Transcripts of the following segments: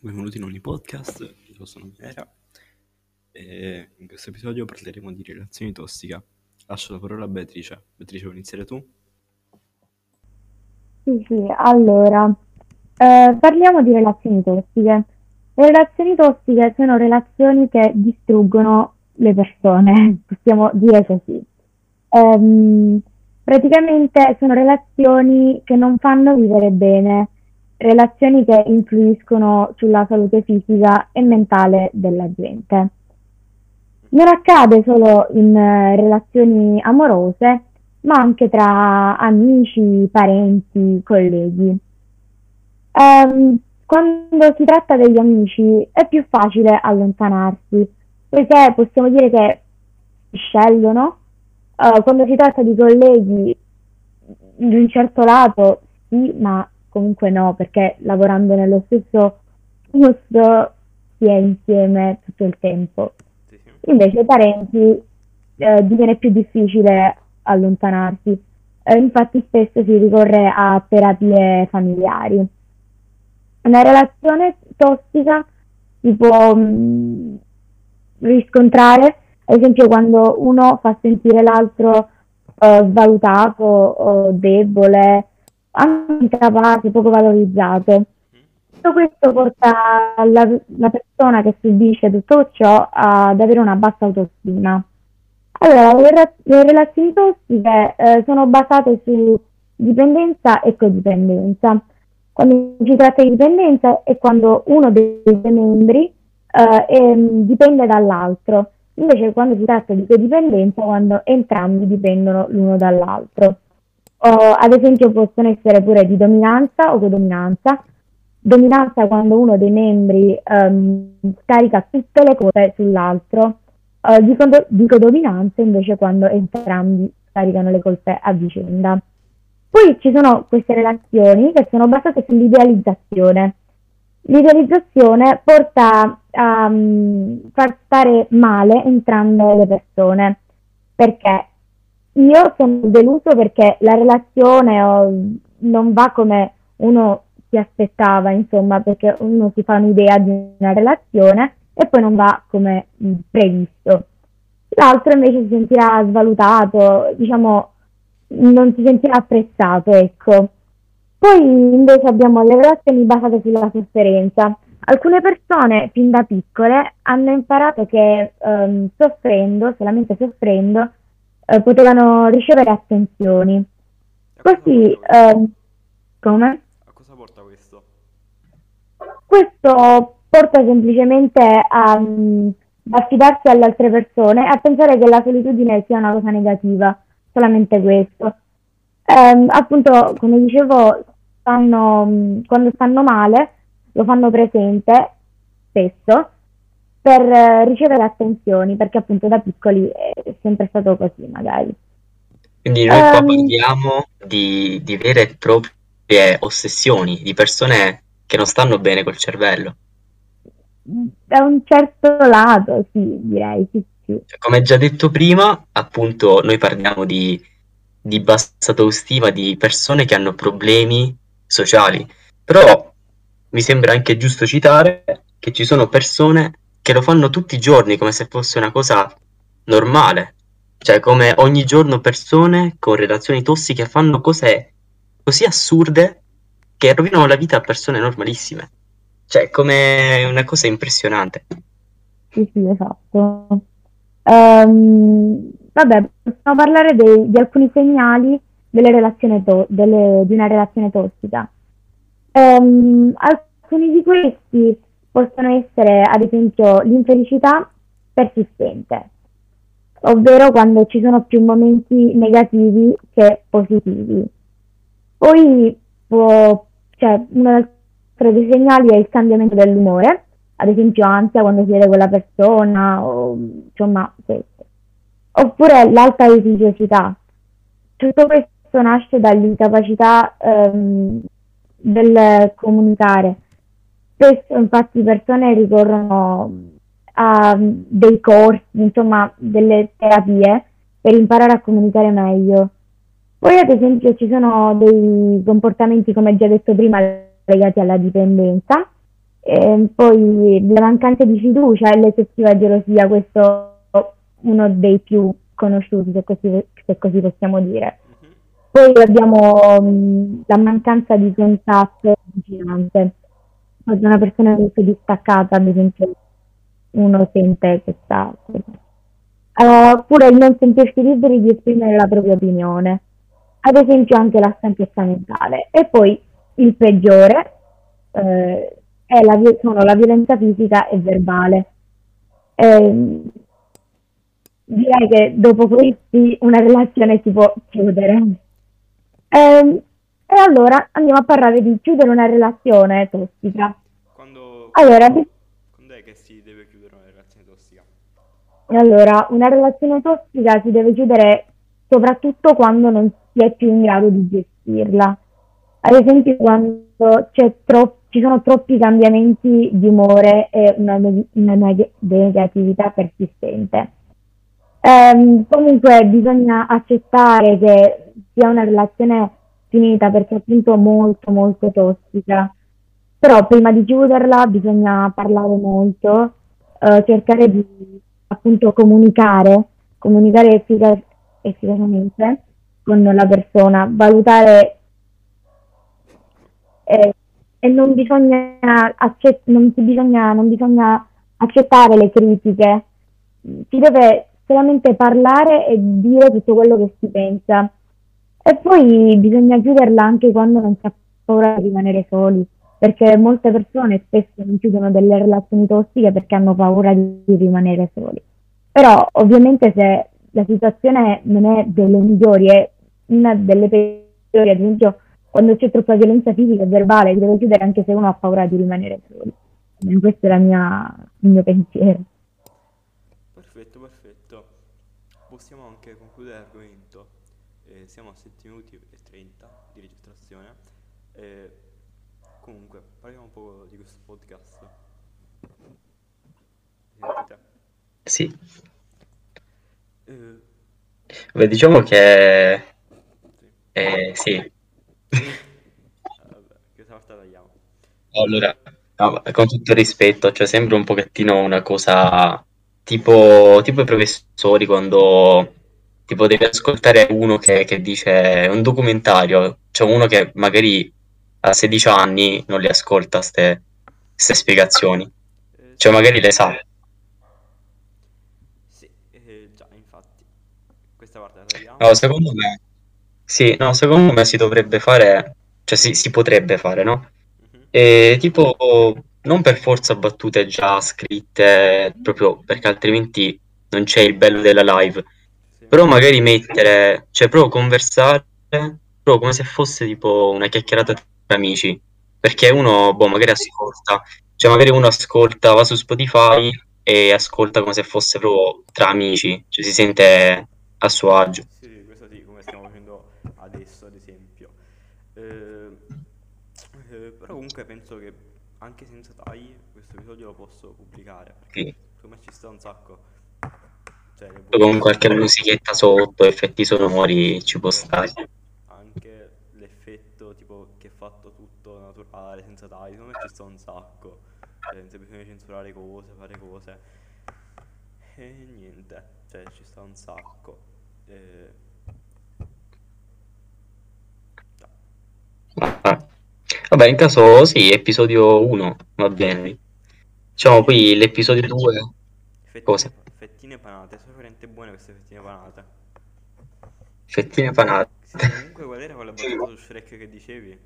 benvenuti in ogni podcast, io sono Mera e in questo episodio parleremo di relazioni tossiche. Lascio la parola a Beatrice. Beatrice, vuoi iniziare tu? Sì, sì, allora, eh, parliamo di relazioni tossiche. Le relazioni tossiche sono relazioni che distruggono le persone, possiamo dire così. Ehm, praticamente sono relazioni che non fanno vivere bene, relazioni che influiscono sulla salute fisica e mentale della gente. Non accade solo in eh, relazioni amorose, ma anche tra amici, parenti, colleghi. Um, quando si tratta degli amici è più facile allontanarsi, perché possiamo dire che scelgono. Uh, quando si tratta di colleghi, di un certo lato sì, ma comunque no, perché lavorando nello stesso posto si è insieme tutto il tempo. Invece ai parenti eh, diviene più difficile allontanarsi, eh, infatti spesso si ricorre a terapie familiari. Una relazione tossica si può mh, mm, riscontrare, ad esempio, quando uno fa sentire l'altro eh, svalutato o debole, anche incapace, poco valorizzato. Tutto questo porta la, la persona che subisce tutto ciò ad avere una bassa autostima. Allora, le, le relazioni tossiche eh, sono basate su dipendenza e codipendenza. Quando si tratta di dipendenza è quando uno dei due membri eh, è, dipende dall'altro, invece quando si tratta di codipendenza quando entrambi dipendono l'uno dall'altro. O, ad esempio possono essere pure di dominanza o codominanza. Dominanza quando uno dei membri um, scarica tutte le cose sull'altro, uh, di, di codominanza invece quando entrambi scaricano le colpe a vicenda. Poi ci sono queste relazioni che sono basate sull'idealizzazione. L'idealizzazione porta a um, far stare male entrambe le persone. Perché? Io sono deluso perché la relazione oh, non va come uno si aspettava, insomma, perché uno si fa un'idea di una relazione e poi non va come mm, previsto. L'altro invece si sentirà svalutato, diciamo, non si sentirà apprezzato, ecco. Poi invece abbiamo le relazioni basate sulla sofferenza. Alcune persone fin da piccole hanno imparato che um, soffrendo, solamente soffrendo, eh, potevano ricevere attenzioni. Così, eh, come? A cosa porta questo? Questo porta semplicemente a, a affidarsi alle altre persone a pensare che la solitudine sia una cosa negativa, solamente questo. Eh, appunto, come dicevo, stanno, mm, quando stanno male lo fanno presente spesso per eh, ricevere attenzioni, perché appunto da piccoli è sempre stato così magari. Quindi noi qua um, parliamo di, di vere e proprie ossessioni, di persone che non stanno bene col cervello. Da un certo lato, sì, direi, sì, sì. Cioè, come già detto prima, appunto, noi parliamo di, di bassa autostima, di persone che hanno problemi sociali. Però mi sembra anche giusto citare che ci sono persone che lo fanno tutti i giorni come se fosse una cosa normale. Cioè, come ogni giorno persone con relazioni tossiche fanno cose così assurde che rovinano la vita a persone normalissime. Cioè, come una cosa impressionante. Sì, sì, esatto. Um, vabbè, possiamo parlare dei, di alcuni segnali to- delle, di una relazione tossica. Um, alcuni di questi possono essere ad esempio l'infelicità persistente, ovvero quando ci sono più momenti negativi che positivi. Poi può, cioè, uno dei segnali è il cambiamento dell'umore, ad esempio ansia quando si vede quella persona, o insomma questo. Oppure l'alta litigiosità. Tutto questo nasce dall'incapacità ehm, del comunicare Spesso infatti persone ricorrono a dei corsi, insomma delle terapie per imparare a comunicare meglio. Poi ad esempio ci sono dei comportamenti, come già detto prima, legati alla dipendenza E poi la mancanza di fiducia e l'eccessiva gelosia, questo è uno dei più conosciuti, se così, se così possiamo dire. Poi abbiamo mh, la mancanza di contatto vicinante. Quando una persona è molto distaccata, ad esempio, uno sente che sta... Eh, oppure il non sentirsi liberi di esprimere la propria opinione. Ad esempio anche la stanchezza mentale. E poi il peggiore eh, la, sono la violenza fisica e verbale. Ehm, direi che dopo questi una relazione si può chiudere. Ehm, e allora andiamo a parlare di chiudere una relazione tossica. Quando, Allora, quando è che si deve chiudere una relazione tossica? allora, una relazione tossica si deve chiudere soprattutto quando non si è più in grado di gestirla. Ad esempio, quando c'è tro- ci sono troppi cambiamenti di umore e una, una neg- negatività persistente. Ehm, comunque bisogna accettare che sia una relazione finita perché è appunto molto molto tossica. Però prima di chiuderla bisogna parlare molto, eh, cercare di appunto comunicare, comunicare effica- efficacemente con la persona, valutare eh, e non bisogna, accett- non bisogna, non bisogna accettare le critiche, si deve solamente parlare e dire tutto quello che si pensa. E poi bisogna chiuderla anche quando non si ha paura di rimanere soli, perché molte persone spesso non chiudono delle relazioni tossiche perché hanno paura di rimanere soli. Però ovviamente se la situazione non è delle migliori, è una delle peggiori, ad esempio quando c'è troppa violenza fisica e verbale, si deve chiudere anche se uno ha paura di rimanere soli. Questo è mia- il mio pensiero. Perfetto, perfetto. Possiamo anche concludere l'argomento. Eh, siamo a 7 minuti e 30 di registrazione. Eh, comunque, parliamo un po' di questo podcast. Sentite? Sì. Eh, Beh, diciamo che sì. eh, sì. Vabbè, questa volta tagliamo. Allora, no, con tutto rispetto, cioè sembra un pochettino una cosa tipo, tipo i professori quando tipo devi ascoltare uno che, che dice un documentario, cioè uno che magari a 16 anni non le ascolta ste, ste spiegazioni, cioè magari le sa. sì, eh, già, infatti. Questa parte la tagliamo. No, secondo me, sì, no, secondo me si dovrebbe fare, cioè si, si potrebbe fare, no? Mhm. E tipo, non per forza battute già scritte, proprio perché altrimenti non c'è il bello della live. Però magari mettere, cioè proprio conversare, proprio come se fosse tipo una chiacchierata tra amici. Perché uno, boh, magari ascolta, cioè magari uno ascolta, va su Spotify e ascolta come se fosse proprio tra amici, cioè si sente a suo agio. Sì, questo sì, come stiamo facendo adesso, ad esempio. Eh, eh, però comunque penso che anche senza tagli questo episodio lo posso pubblicare, perché Sì. secondo me ci sta un sacco. Cioè, Con qualche musichetta sotto, effetti sonori, ci può stare. anche l'effetto tipo che è fatto tutto naturale, senza tagli, secondo me ci sta un sacco. Cioè, senza bisogno di censurare cose, fare cose. E niente, cioè ci sta un sacco. Già. Ah. Vabbè, in caso sì, episodio 1, va bene. Diciamo poi l'episodio 2, Fettine, cosa? fettine panate, sono veramente buone queste fettine panate. Fettine panate. Sì, comunque qual era quella battuta su Shrek che dicevi?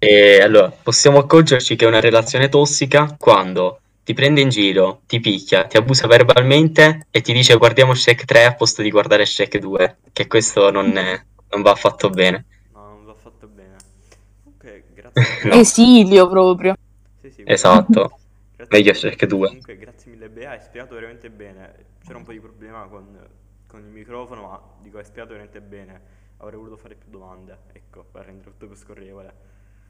E allora, possiamo accorgerci che è una relazione tossica quando ti prende in giro, ti picchia, ti abusa verbalmente e ti dice guardiamo Shrek 3 a posto di guardare Shrek 2, che questo non, è- non va affatto bene. No, non va fatto bene. Comunque, grazie. No. Esilio proprio. Sì, sì, Esatto, grazie meglio mille. Shrek 2. Comunque, grazie mille Bea, hai spiegato veramente bene. C'era un po' di problema con, con il microfono, ma dico, hai spiegato veramente bene. Avrei voluto fare più domande, ecco, per rendere tutto più scorrevole.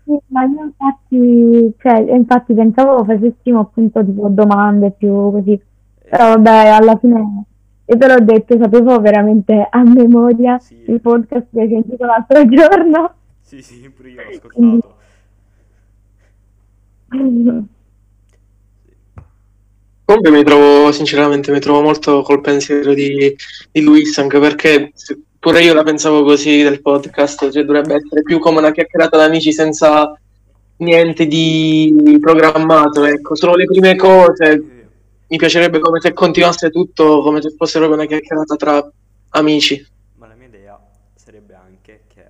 Sì, ma io infatti, cioè, infatti pensavo facessimo appunto tipo domande più così, Eh, però vabbè, alla fine, io te l'ho detto, sapevo veramente a memoria sì, il podcast che hai sentito l'altro giorno. sì, sì, pure io l'ho ascoltato. Comunque mi trovo, sinceramente, mi trovo molto col pensiero di, di Luis, anche perché pure io la pensavo così del podcast, cioè dovrebbe essere più come una chiacchierata d'amici senza niente di programmato, ecco, solo le prime cose. Mi piacerebbe come se continuasse tutto come se fosse proprio una chiacchierata tra amici. Ma la mia idea sarebbe anche che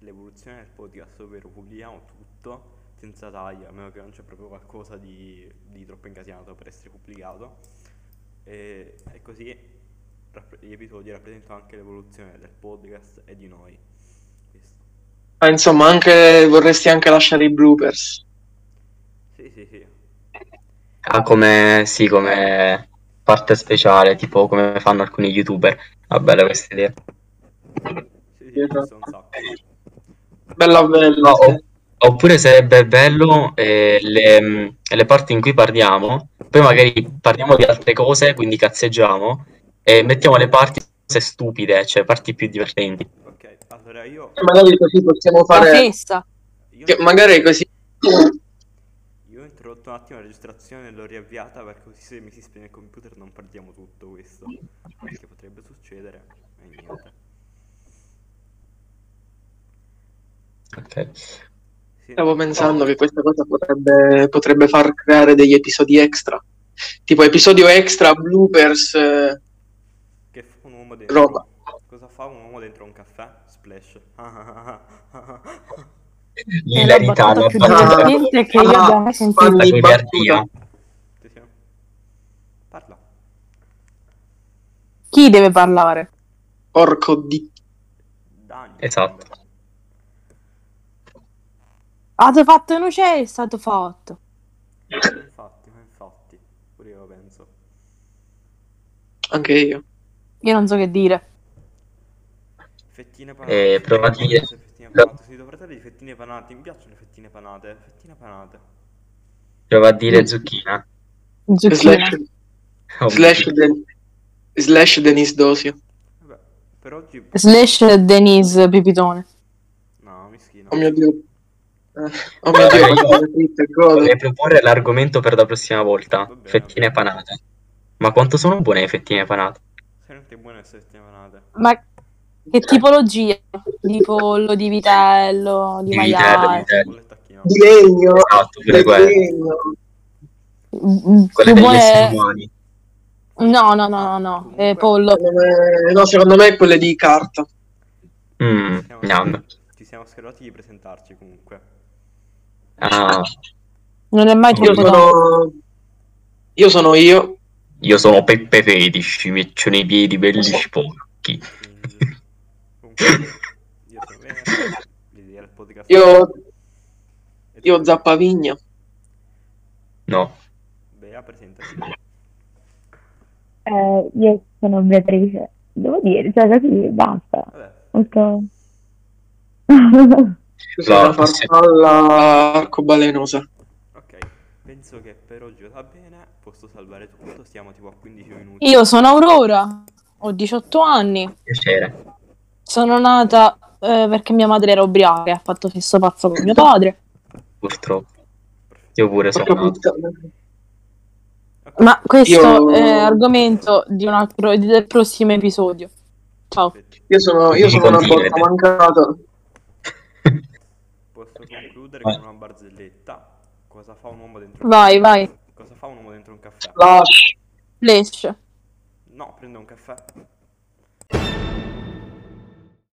l'evoluzione del podcast, ovvero pubblichiamo tutto senza tagli, a meno che non c'è proprio qualcosa di, di troppo incasinato per essere pubblicato, e, e così rapp- gli episodi rappresentano anche l'evoluzione del podcast e di noi. Ah, insomma, anche, vorresti anche lasciare i bloopers. Sì, sì, sì. Ah, come, sì, come parte speciale, tipo come fanno alcuni youtuber. Va bella questa idea. Sì, sì, un sacco. Bella bella. No, o- oppure sarebbe bello eh, le, mh, le parti in cui parliamo, poi magari parliamo di altre cose, quindi cazzeggiamo, e mettiamo le parti cose stupide, cioè parti più divertenti. Ok, allora io, Magari così possiamo La fare... festa. io, che magari così... io ho interrotto un attimo la registrazione e l'ho riavviata perché così se mi si spegne il computer non perdiamo tutto questo. Perché potrebbe succedere e niente. Ok. Stavo pensando che questa cosa potrebbe, potrebbe far creare degli episodi extra. Tipo episodio extra, bloopers, eh, Che fa un uomo dentro? roba. Cosa fa un uomo dentro un caffè? Splash. È la L'ilarità, battuta più la battuta, divertente che io abbia mai sentito. sì. Parla. Chi deve parlare? Porco di... Dani. Esatto. Avete fatto non c'è, è stato fatto. Infatti, ma infatti. Pure io lo penso. Anche io. Io non so che dire. Fettine panate. Eh, prova a dire- Fettine panate. Sentito parlare di fettine panate. Mi piacciono le fettine panate. Fettine panate. Prova a dire zucchina. Zucchina. Slash, Oh, slash, Den- slash Denis Dosio. Vabbè, per oggi... Slash Denise Pipitone. No, mischino. Oh mio dio. Eh, oh mio dio, Vabbè. Vorrei proporre l'argomento per la prossima volta. Va bene, Fettine va bene. panate. Ma quanto sono buone le fettine panate? Veramente buone le fettine panate. Ma che tipologia? Di pollo, di vitello, di Di vitello, di maiale? vitello. Tacchine. Di legno. Esatto, pure Di quelle. legno. Quelle degli esseri buone- umani. No, no, no, no, no. Eh, pollo. Secondo me- no, secondo me quelle di carta. Mm, Ci siamo, gnam. ci siamo scordati di presentarci comunque. Ah, Non è mai Io troppo tardi. sono... Io sono io. io sono Peppe Fetish, mi metto nei piedi belli sporchi. Io. Io, io? Zappavigna. No, Bea, presentati. Eh, io sono Beatrice. Devo dire, cioè così basta. Vabbè, Molto... Sono No, una farfalla arcobalenosa. ok. Penso che per oggi va bene. Posso salvare tutto. Stiamo tipo a 15 minuti. Io sono Aurora, ho 18 anni, piacere. sono nata eh, perché mia madre era ubriaca e ha fatto fisso pazzo con mio padre. Purtroppo. Io pure sono nato. Ma questo Io- è argomento di un altro, del prossimo episodio. Ciao. Io sono, io sono una porta mancata posso concludere vai. con una barzelletta. Cosa fa un uomo dentro vai, un caffè? Vai, vai. Cosa fa un uomo dentro un caffè? Flash. Flash. No, prende un caffè.